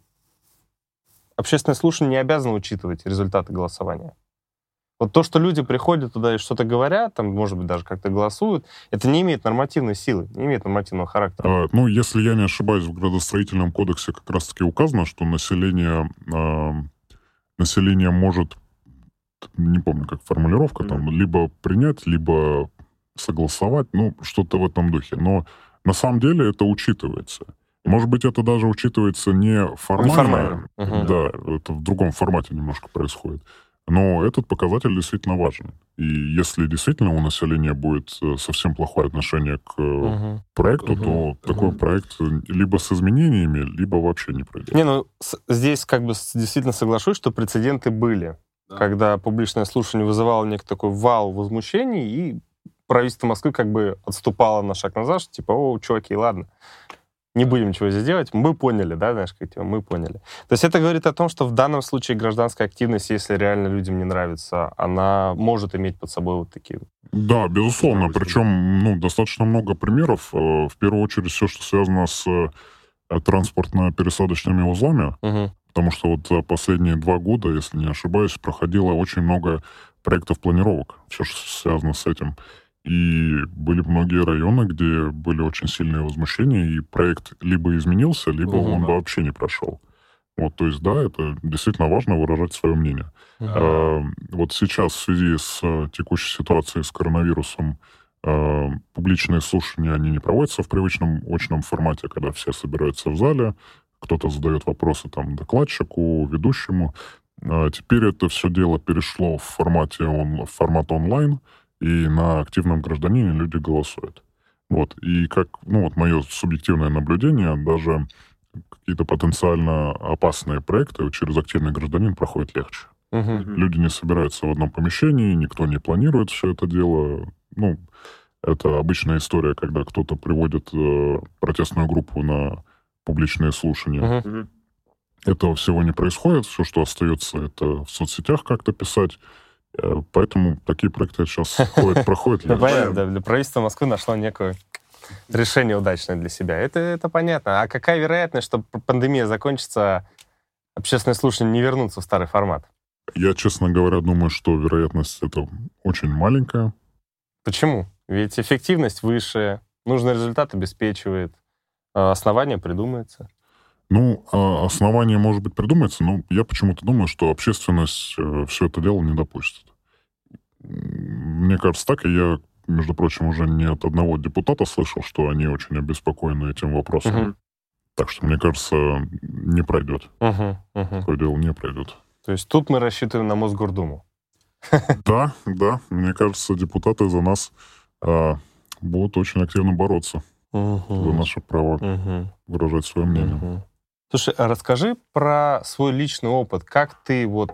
A: общественное слушание не обязано учитывать результаты голосования. Вот то, что люди приходят туда и что-то говорят, там, может быть, даже как-то голосуют, это не имеет нормативной силы, не имеет нормативного характера.
B: А, ну, если я не ошибаюсь, в градостроительном кодексе как раз-таки указано, что население, а, население может, не помню, как формулировка, mm-hmm. там, либо принять, либо согласовать, ну, что-то в этом духе. Но на самом деле это учитывается. Может быть, это даже учитывается не формально. Неформально. Uh-huh. Да, это в другом формате немножко происходит. Но этот показатель действительно важен. И если действительно у населения будет э, совсем плохое отношение к угу. проекту, угу. то угу. такой проект либо с изменениями, либо вообще не пройдет.
A: Не, ну здесь как бы действительно соглашусь, что прецеденты были, да. когда публичное слушание вызывало некий такой вал возмущений, и правительство Москвы как бы отступало на шаг назад, что типа, о, чуваки, ладно, не будем ничего здесь делать, мы поняли, да, знаешь, как типа, мы поняли. То есть это говорит о том, что в данном случае гражданская активность, если реально людям не нравится, она может иметь под собой вот такие...
B: Да, безусловно, причем, ну, достаточно много примеров. Э, в первую очередь все, что связано с э, транспортно-пересадочными узлами, угу. потому что вот за последние два года, если не ошибаюсь, проходило очень много проектов планировок, все, что связано с этим. И были многие районы, где были очень сильные возмущения, и проект либо изменился, либо угу, он вообще не прошел. Вот, то есть, да, это действительно важно выражать свое мнение. Угу. А, вот сейчас в связи с э, текущей ситуацией с коронавирусом а, публичные слушания, они не проводятся в привычном очном формате, когда все собираются в зале, кто-то задает вопросы там докладчику, ведущему. А теперь это все дело перешло в формате он, в формат онлайн, и на активном гражданине люди голосуют. Вот. И как, ну вот мое субъективное наблюдение, даже какие-то потенциально опасные проекты через активный гражданин проходят легче. Uh-huh. Люди не собираются в одном помещении, никто не планирует все это дело. Ну, это обычная история, когда кто-то приводит э, протестную группу на публичные слушания. Uh-huh. Этого всего не происходит. Все, что остается, это в соцсетях как-то писать. Э, поэтому такие проекты сейчас ходят, проходят.
A: Ну, понятно, для правительства Москвы нашло некое решение удачное для себя. Это, это понятно. А какая вероятность, что пандемия закончится, общественные слушания не вернутся в старый формат?
B: Я, честно говоря, думаю, что вероятность это очень маленькая.
A: Почему? Ведь эффективность выше, нужный результат обеспечивает, а основание придумается.
B: Ну, а основание, может быть, придумается, но я почему-то думаю, что общественность э, все это дело не допустит. Мне кажется так, и я, между прочим, уже не от одного депутата слышал, что они очень обеспокоены этим вопросом. Угу. Так что, мне кажется, не пройдет. Угу, угу. Такое дело не пройдет.
A: То есть тут мы рассчитываем на Мосгордуму.
B: Да, да. Мне кажется, депутаты за нас а, будут очень активно бороться за наше право угу. выражать свое мнение.
A: Слушай, а расскажи про свой личный опыт. Как ты, вот,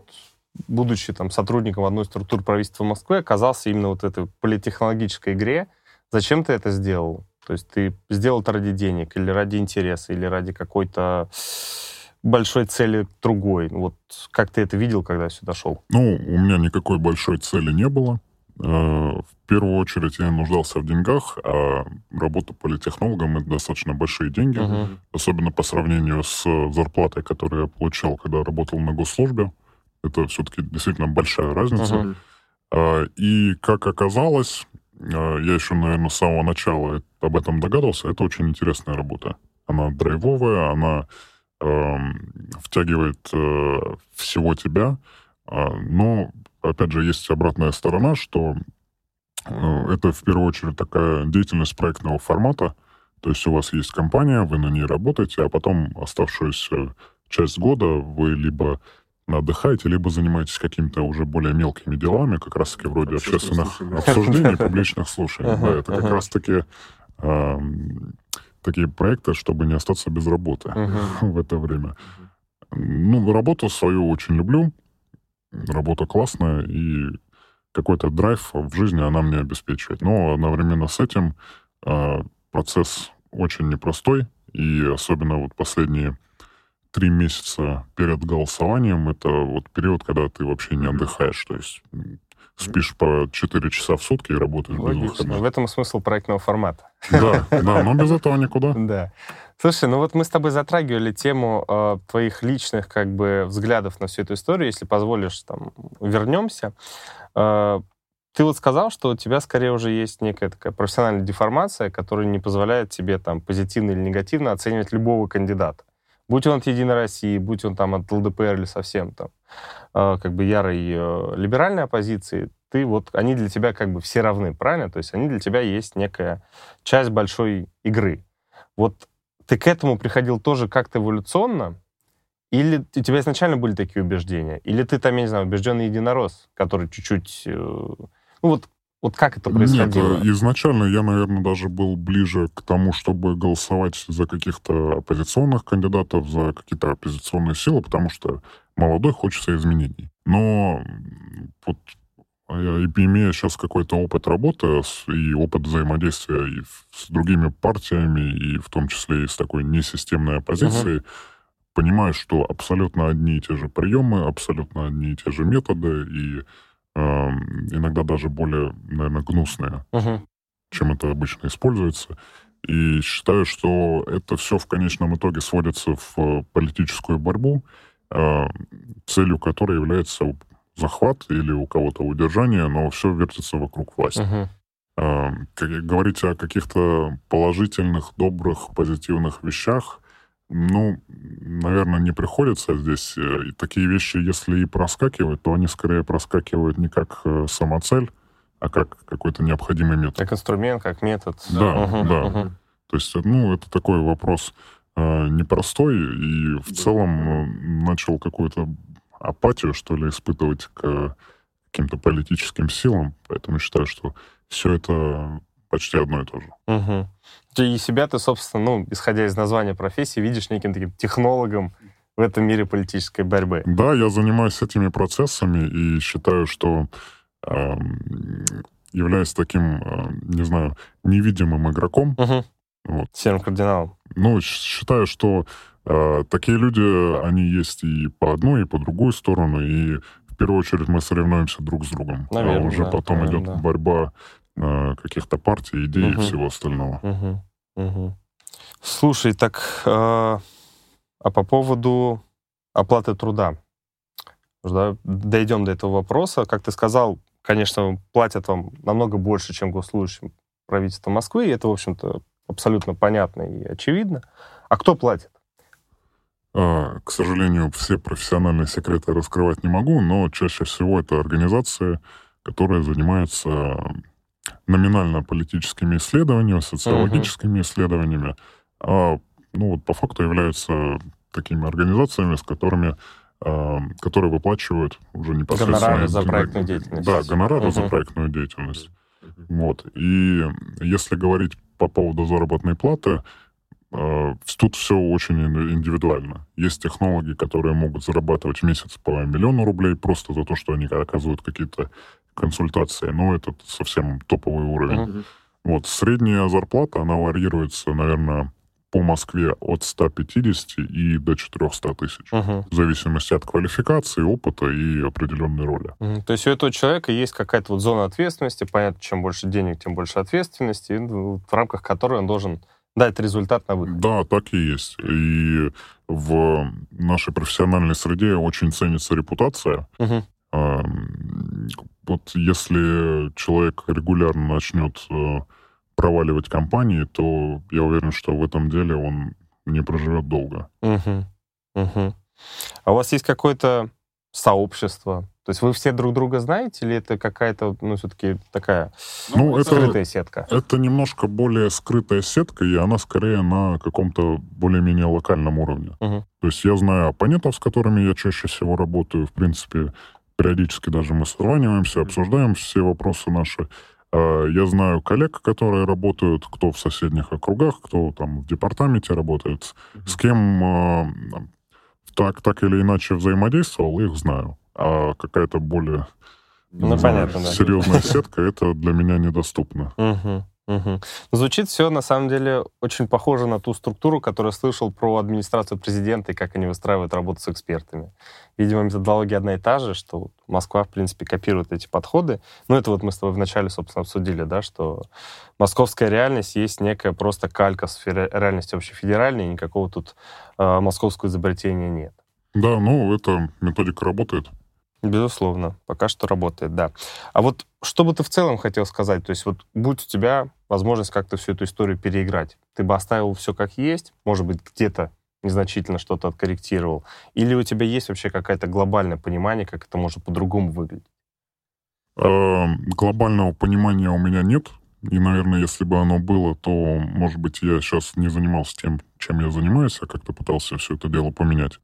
A: будучи там сотрудником одной структуры правительства Москвы, оказался именно вот этой политехнологической игре? Зачем ты это сделал? То есть ты сделал это ради денег, или ради интереса, или ради какой-то большой цели другой? Вот как ты это видел, когда сюда шел?
B: Ну, у меня никакой большой цели не было. Э, в первую очередь я нуждался в деньгах, а работа политехнологом — это достаточно большие деньги, uh-huh. особенно по сравнению с зарплатой, которую я получал, когда работал на госслужбе. Это все-таки действительно большая разница. Uh-huh. И, как оказалось, я еще, наверное, с самого начала об этом догадывался. Это очень интересная работа. Она драйвовая, она э, втягивает э, всего тебя. Э, но, опять же, есть обратная сторона, что э, это в первую очередь такая деятельность проектного формата. То есть у вас есть компания, вы на ней работаете, а потом оставшуюся часть года вы либо отдыхаете, либо занимаетесь какими-то уже более мелкими делами, как раз-таки вроде общественных обсуждений, публичных слушаний. Да, это как раз-таки такие проекты, чтобы не остаться без работы в это время. Ну, работу свою очень люблю. Работа классная, и какой-то драйв в жизни она мне обеспечивает. Но одновременно с этим а, процесс очень непростой, и особенно вот последние три месяца перед голосованием это вот период, когда ты вообще не отдыхаешь. То есть спишь по 4 часа в сутки и работаешь Логично. без выходных.
A: В этом смысл проектного формата.
B: Да, да, но без этого никуда.
A: Да. Слушай, ну вот мы с тобой затрагивали тему э, твоих личных как бы взглядов на всю эту историю. Если позволишь, там, вернемся. Э, ты вот сказал, что у тебя скорее уже есть некая такая профессиональная деформация, которая не позволяет тебе там позитивно или негативно оценивать любого кандидата. Будь он от Единой России, будь он там от ЛДПР или совсем там э, как бы ярой э, либеральной оппозиции, ты вот, они для тебя как бы все равны, правильно? То есть они для тебя есть некая часть большой игры. Вот ты к этому приходил тоже как-то эволюционно, или у тебя изначально были такие убеждения? Или ты там, я не знаю, убежденный единорос, который чуть-чуть... Э, ну вот вот как это происходило?
B: Нет, изначально я, наверное, даже был ближе к тому, чтобы голосовать за каких-то оппозиционных кандидатов, за какие-то оппозиционные силы, потому что молодой хочется изменений. Но вот имея сейчас какой-то опыт работы и опыт взаимодействия и с другими партиями, и в том числе и с такой несистемной оппозицией, uh-huh. понимаю, что абсолютно одни и те же приемы, абсолютно одни и те же методы, и иногда даже более, наверное, гнусные, uh-huh. чем это обычно используется. И считаю, что это все в конечном итоге сводится в политическую борьбу, а, целью которой является захват или у кого-то удержание, но все вертится вокруг власти. Uh-huh. Говорить о каких-то положительных, добрых, позитивных вещах ну, наверное, не приходится здесь. Э, и такие вещи, если и проскакивают, то они скорее проскакивают не как э, самоцель, а как какой-то необходимый метод.
A: Как инструмент, как метод.
B: Да, угу, да. Угу. То есть, ну, это такой вопрос э, непростой, и в целом э, начал какую-то апатию, что ли, испытывать к каким-то политическим силам. Поэтому считаю, что все это почти одно и то же.
A: Угу. И себя ты, собственно, ну, исходя из названия профессии, видишь неким таким технологом в этом мире политической борьбы.
B: Да, я занимаюсь этими процессами и считаю, что э, являюсь таким, э, не знаю, невидимым игроком.
A: Угу. Вот. Серым кардиналом.
B: Ну, считаю, что такие люди, они есть и по одну, и по другую сторону, и в первую очередь мы соревнуемся друг с другом.
A: Наверное,
B: а уже
A: да,
B: потом
A: наверное,
B: идет
A: да.
B: борьба Э, каких-то партий, идей угу. и всего остального.
A: Угу. Угу. Слушай, так э, а по поводу оплаты труда, да, дойдем до этого вопроса. Как ты сказал, конечно, платят вам намного больше, чем госслужащим правительства Москвы, и это, в общем-то, абсолютно понятно и очевидно. А кто платит?
B: А, к сожалению, все профессиональные секреты раскрывать не могу, но чаще всего это организации, которые занимаются номинально политическими исследованиями, социологическими uh-huh. исследованиями, а ну, вот по факту являются такими организациями, с которыми э, которые выплачивают уже непосредственно...
A: Гонорары за проектную деятельность.
B: Да, гонорары uh-huh. за проектную деятельность. Uh-huh. Вот. И если говорить по поводу заработной платы, тут все очень индивидуально. Есть технологии, которые могут зарабатывать в месяц по миллиону рублей просто за то, что они оказывают какие-то консультации, но это совсем топовый уровень. Uh-huh. Вот, средняя зарплата, она варьируется, наверное, по Москве от 150 и до 400 тысяч. Uh-huh. В зависимости от квалификации, опыта и определенной роли.
A: Uh-huh. То есть у этого человека есть какая-то вот зона ответственности, понятно, чем больше денег, тем больше ответственности, ну, в рамках которой он должен дать результат на выходе.
B: Да, так и есть. И в нашей профессиональной среде очень ценится репутация. Uh-huh вот если человек регулярно начнет э, проваливать компании, то я уверен, что в этом деле он не проживет долго.
A: Угу. Угу. А у вас есть какое-то сообщество? То есть вы все друг друга знаете, или это какая-то, ну, все-таки такая ну, это, скрытая сетка?
B: Это немножко более скрытая сетка, и она скорее на каком-то более-менее локальном уровне. Угу. То есть я знаю оппонентов, с которыми я чаще всего работаю, в принципе, периодически даже мы созваниваемся, обсуждаем все вопросы наши. А, я знаю коллег, которые работают, кто в соседних округах, кто там в департаменте работает, с кем а, так, так или иначе взаимодействовал, их знаю. А какая-то более ну, знаю, понятно, серьезная да. сетка, это для меня недоступно.
A: Угу. Угу. Звучит все, на самом деле, очень похоже на ту структуру, которую слышал про администрацию президента и как они выстраивают работу с экспертами. Видимо, методология одна и та же, что Москва, в принципе, копирует эти подходы. Ну, это вот мы с тобой вначале, собственно, обсудили, да, что московская реальность есть некая просто калька с реальности общефедеральной, никакого тут э, московского изобретения нет.
B: Да, ну, эта методика работает.
A: Безусловно, пока что работает, да. А вот что бы ты в целом хотел сказать? То есть вот будь у тебя возможность как-то всю эту историю переиграть, ты бы оставил все как есть, может быть, где-то незначительно что-то откорректировал, или у тебя есть вообще какое-то глобальное понимание, как это может по-другому выглядеть?
B: Эм, глобального понимания у меня нет. И, наверное, если бы оно было, то, может быть, я сейчас не занимался тем, чем я занимаюсь, а как-то пытался все это дело поменять.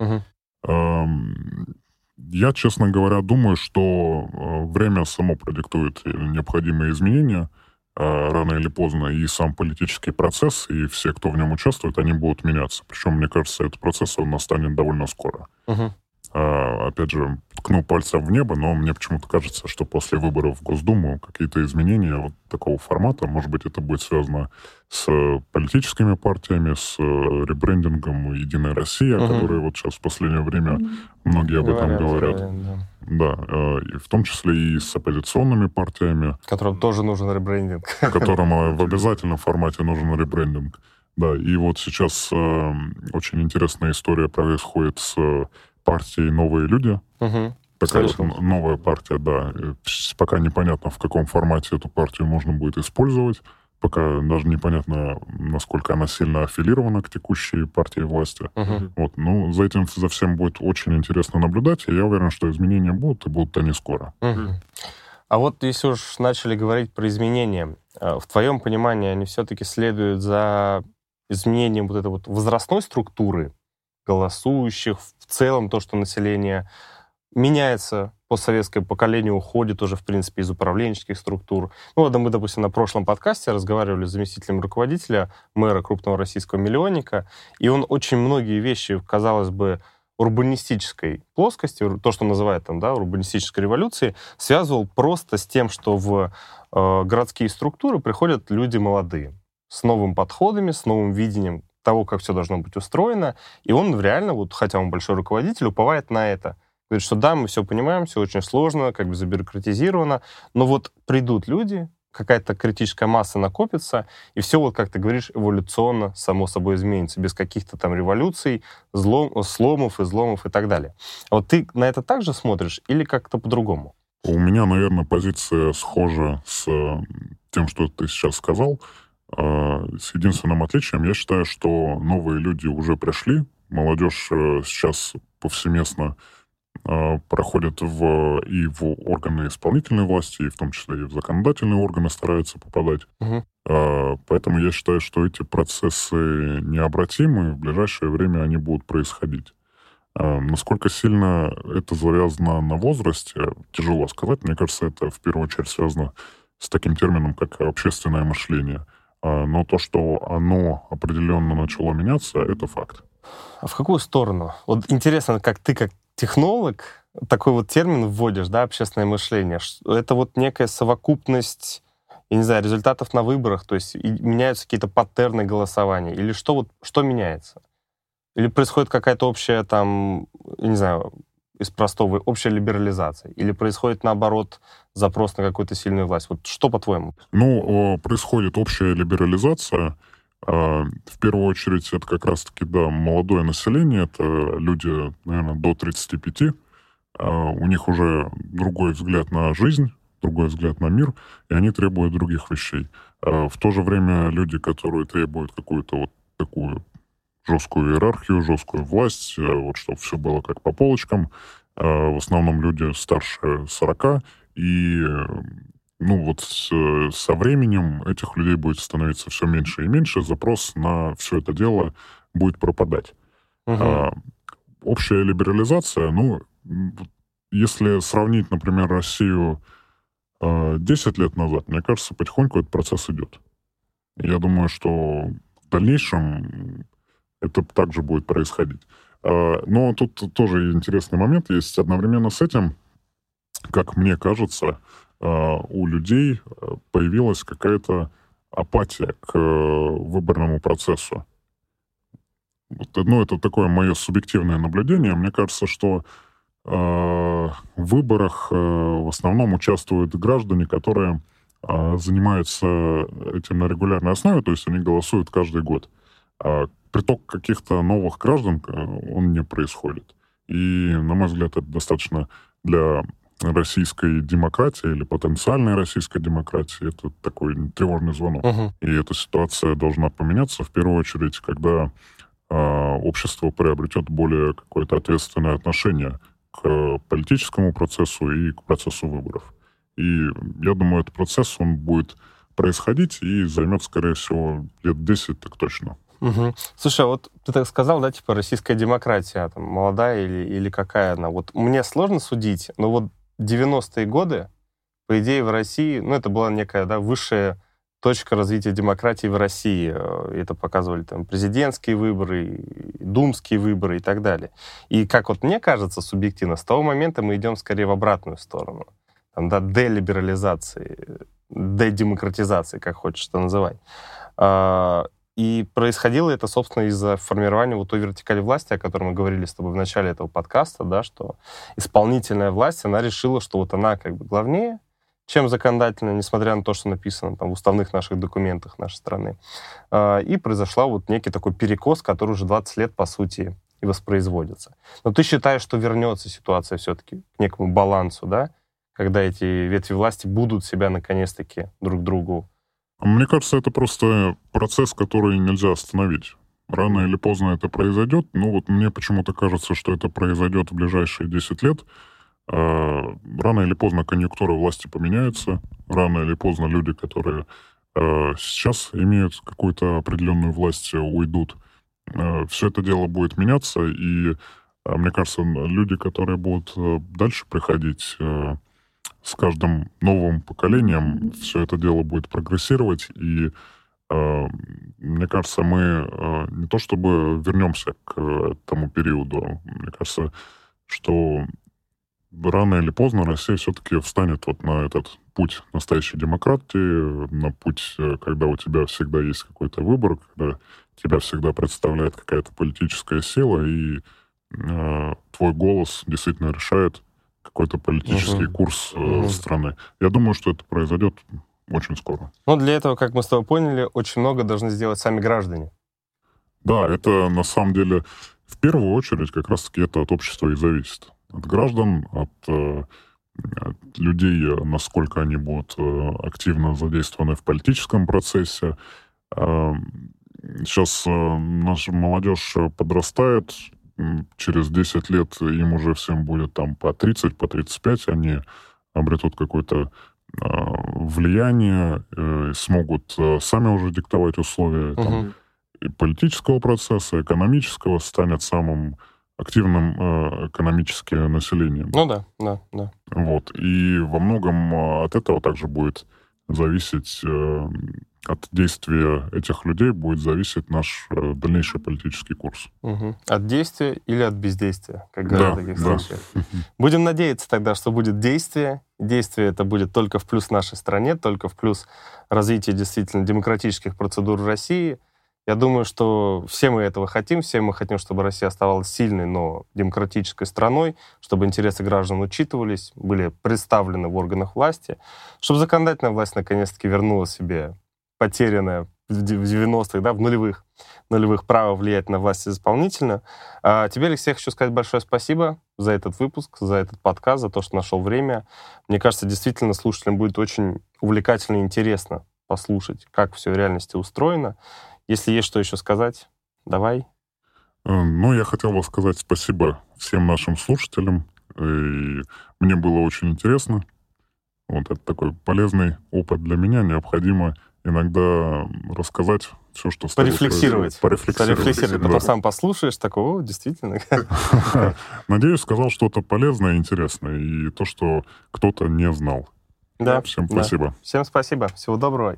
B: Я, честно говоря, думаю, что э, время само продиктует необходимые изменения э, рано или поздно, и сам политический процесс, и все, кто в нем участвует, они будут меняться. Причем, мне кажется, этот процесс он настанет довольно скоро. Uh-huh. А, опять же, ткну пальцем в небо, но мне почему-то кажется, что после выборов в Госдуму какие-то изменения вот такого формата, может быть, это будет связано с политическими партиями, с э, ребрендингом «Единая Россия», угу. которые вот сейчас в последнее время многие об этом говорят. Да, да э, и в том числе и с оппозиционными партиями.
A: Которым тоже нужен ребрендинг.
B: Которым э, в обязательном формате нужен ребрендинг. Да, и вот сейчас э, очень интересная история происходит с партией «Новые люди». Угу. Такая вот новая партия, да. Пока непонятно, в каком формате эту партию можно будет использовать. Пока даже непонятно, насколько она сильно аффилирована к текущей партии власти. Угу. Вот, ну, за этим, за всем будет очень интересно наблюдать, и я уверен, что изменения будут, и будут они скоро.
A: Угу. А вот если уж начали говорить про изменения, э, в твоем понимании они все-таки следуют за изменением вот этой вот возрастной структуры голосующих, в целом то, что население меняется, постсоветское поколение уходит уже, в принципе, из управленческих структур. Ну, вот мы, допустим, на прошлом подкасте разговаривали с заместителем руководителя мэра крупного российского миллионника, и он очень многие вещи, казалось бы, урбанистической плоскости, то, что называют там, да, урбанистической революцией, связывал просто с тем, что в э, городские структуры приходят люди молодые, с новыми подходами, с новым видением того, как все должно быть устроено. И он реально, вот, хотя он большой руководитель, уповает на это. Говорит, что да, мы все понимаем, все очень сложно, как бы забюрократизировано, но вот придут люди, какая-то критическая масса накопится, и все, вот как ты говоришь, эволюционно, само собой изменится, без каких-то там революций, злом, сломов, изломов и так далее. А вот ты на это также смотришь или как-то по-другому?
B: У меня, наверное, позиция схожа с тем, что ты сейчас сказал. А, с единственным отличием, я считаю, что новые люди уже пришли, молодежь э, сейчас повсеместно а, проходит в, и в органы исполнительной власти, и в том числе и в законодательные органы стараются попадать. Угу. Поэтому я считаю, что эти процессы необратимы, в ближайшее время они будут происходить. Насколько сильно это завязано на возрасте, тяжело сказать. Мне кажется, это в первую очередь связано с таким термином, как общественное мышление – но то, что оно определенно начало меняться, это факт.
A: А в какую сторону? Вот интересно, как ты, как технолог, такой вот термин вводишь, да, общественное мышление. Это вот некая совокупность, я не знаю, результатов на выборах, то есть меняются какие-то паттерны голосования, или что вот, что меняется? Или происходит какая-то общая там, я не знаю, из простого общая либерализация? Или происходит, наоборот, запрос на какую-то сильную власть? Вот что, по-твоему?
B: Ну, происходит общая либерализация. А, в первую очередь, это как раз-таки, да, молодое население, это люди, наверное, до 35. А, у них уже другой взгляд на жизнь, другой взгляд на мир, и они требуют других вещей. А в то же время люди, которые требуют какую-то вот такую жесткую иерархию, жесткую власть, э, вот чтобы все было как по полочкам, в основном люди старше 40, и ну вот со временем этих людей будет становиться все меньше и меньше, запрос на все это дело будет пропадать. Угу. А, общая либерализация, ну, если сравнить, например, Россию э, 10 лет назад, мне кажется, потихоньку этот процесс идет. Я думаю, что в дальнейшем это также будет происходить. Э, но тут тоже интересный момент есть. Одновременно с этим, как мне кажется, э, у людей появилась какая-то апатия к э, выборному процессу. Ну, это такое мое субъективное наблюдение. Мне кажется, что Э, в выборах э, в основном участвуют граждане, которые э, занимаются этим на регулярной основе, то есть они голосуют каждый год. А приток каких-то новых граждан, он не происходит. И, на мой взгляд, это достаточно для российской демократии или потенциальной российской демократии это такой тревожный звонок. Uh-huh. И эта ситуация должна поменяться в первую очередь, когда э, общество приобретет более какое-то ответственное отношение к политическому процессу и к процессу выборов. И я думаю, этот процесс, он будет происходить и займет, скорее всего, лет 10 так точно.
A: Угу. Слушай, а вот ты так сказал, да, типа российская демократия, там, молодая или, или какая она. Вот мне сложно судить, но вот 90-е годы, по идее, в России, ну, это была некая, да, высшая точка развития демократии в России. Э, это показывали там президентские выборы, думские выборы и так далее. И как вот мне кажется субъективно, с того момента мы идем скорее в обратную сторону. Там, да, делиберализации, дедемократизации, как хочешь это называй. И происходило это, собственно, из-за формирования вот той вертикали власти, о которой мы говорили с тобой в начале этого подкаста, да, что исполнительная власть, она решила, что вот она как бы главнее, чем законодательно, несмотря на то, что написано там в уставных наших документах нашей страны. А, и произошла вот некий такой перекос, который уже 20 лет, по сути, и воспроизводится. Но ты считаешь, что вернется ситуация все-таки к некому балансу, да? Когда эти ветви власти будут себя наконец-таки друг другу...
B: Мне кажется, это просто процесс, который нельзя остановить. Рано или поздно это произойдет. Ну вот мне почему-то кажется, что это произойдет в ближайшие 10 лет. Э, рано или поздно конъюнктура власти поменяется, рано или поздно люди, которые э, сейчас имеют какую-то определенную власть, уйдут. Э, Все это дело будет меняться, и мне кажется, люди, которые будут дальше приходить с каждым новым поколением, все это дело будет прогрессировать, и мне кажется, мы не то чтобы вернемся к тому периоду, мне кажется, что рано или поздно Россия все-таки встанет вот на этот путь настоящей демократии, на путь, э, когда у тебя всегда есть какой-то выбор, когда тебя всегда представляет какая-то политическая сила, и э, твой голос действительно решает какой-то политический угу. курс э, угу. страны. Я думаю, что это произойдет очень скоро.
A: Но для этого, как мы с тобой поняли, очень много должны сделать сами граждане.
B: Да, это на самом деле в первую очередь как раз-таки это от общества и зависит от граждан, от, э, от людей, насколько они будут э, активно задействованы в политическом процессе. Сейчас э, наша молодежь подрастает, через 10 лет им уже всем будет там по 30, по 35, они обретут какое-то влияние, смогут сами уже диктовать условия угу. там, и политического процесса, экономического, станет самым активным э, экономически населением.
A: Ну да, да, да.
B: Вот. И во многом э, от этого также будет зависеть, э, от действия этих людей будет зависеть наш э, дальнейший политический курс.
A: Угу. От действия или от бездействия, как говорят да, в таких да. случаях. Будем надеяться тогда, что будет действие. Действие это будет только в плюс нашей стране, только в плюс развития действительно демократических процедур в России – я думаю, что все мы этого хотим, все мы хотим, чтобы Россия оставалась сильной, но демократической страной, чтобы интересы граждан учитывались, были представлены в органах власти, чтобы законодательная власть наконец-таки вернула себе потерянное в 90-х, да, в нулевых, нулевых право влиять на власть исполнительно. А тебе, Алексей, хочу сказать большое спасибо за этот выпуск, за этот подкаст, за то, что нашел время. Мне кажется, действительно слушателям будет очень увлекательно и интересно послушать, как все в реальности устроено. Если есть что еще сказать, давай.
B: Э, ну, я хотел бы сказать спасибо всем нашим слушателям. И мне было очень интересно. Вот это такой полезный опыт для меня. Необходимо иногда рассказать все, что
A: Порефлексировать. Порефлексировать. Порефлексировать. Потом да. сам послушаешь, такого, действительно.
B: Надеюсь, сказал что-то полезное и интересное, и то, что кто-то не знал.
A: Да.
B: Всем спасибо.
A: Да. Всем спасибо. Всего доброго.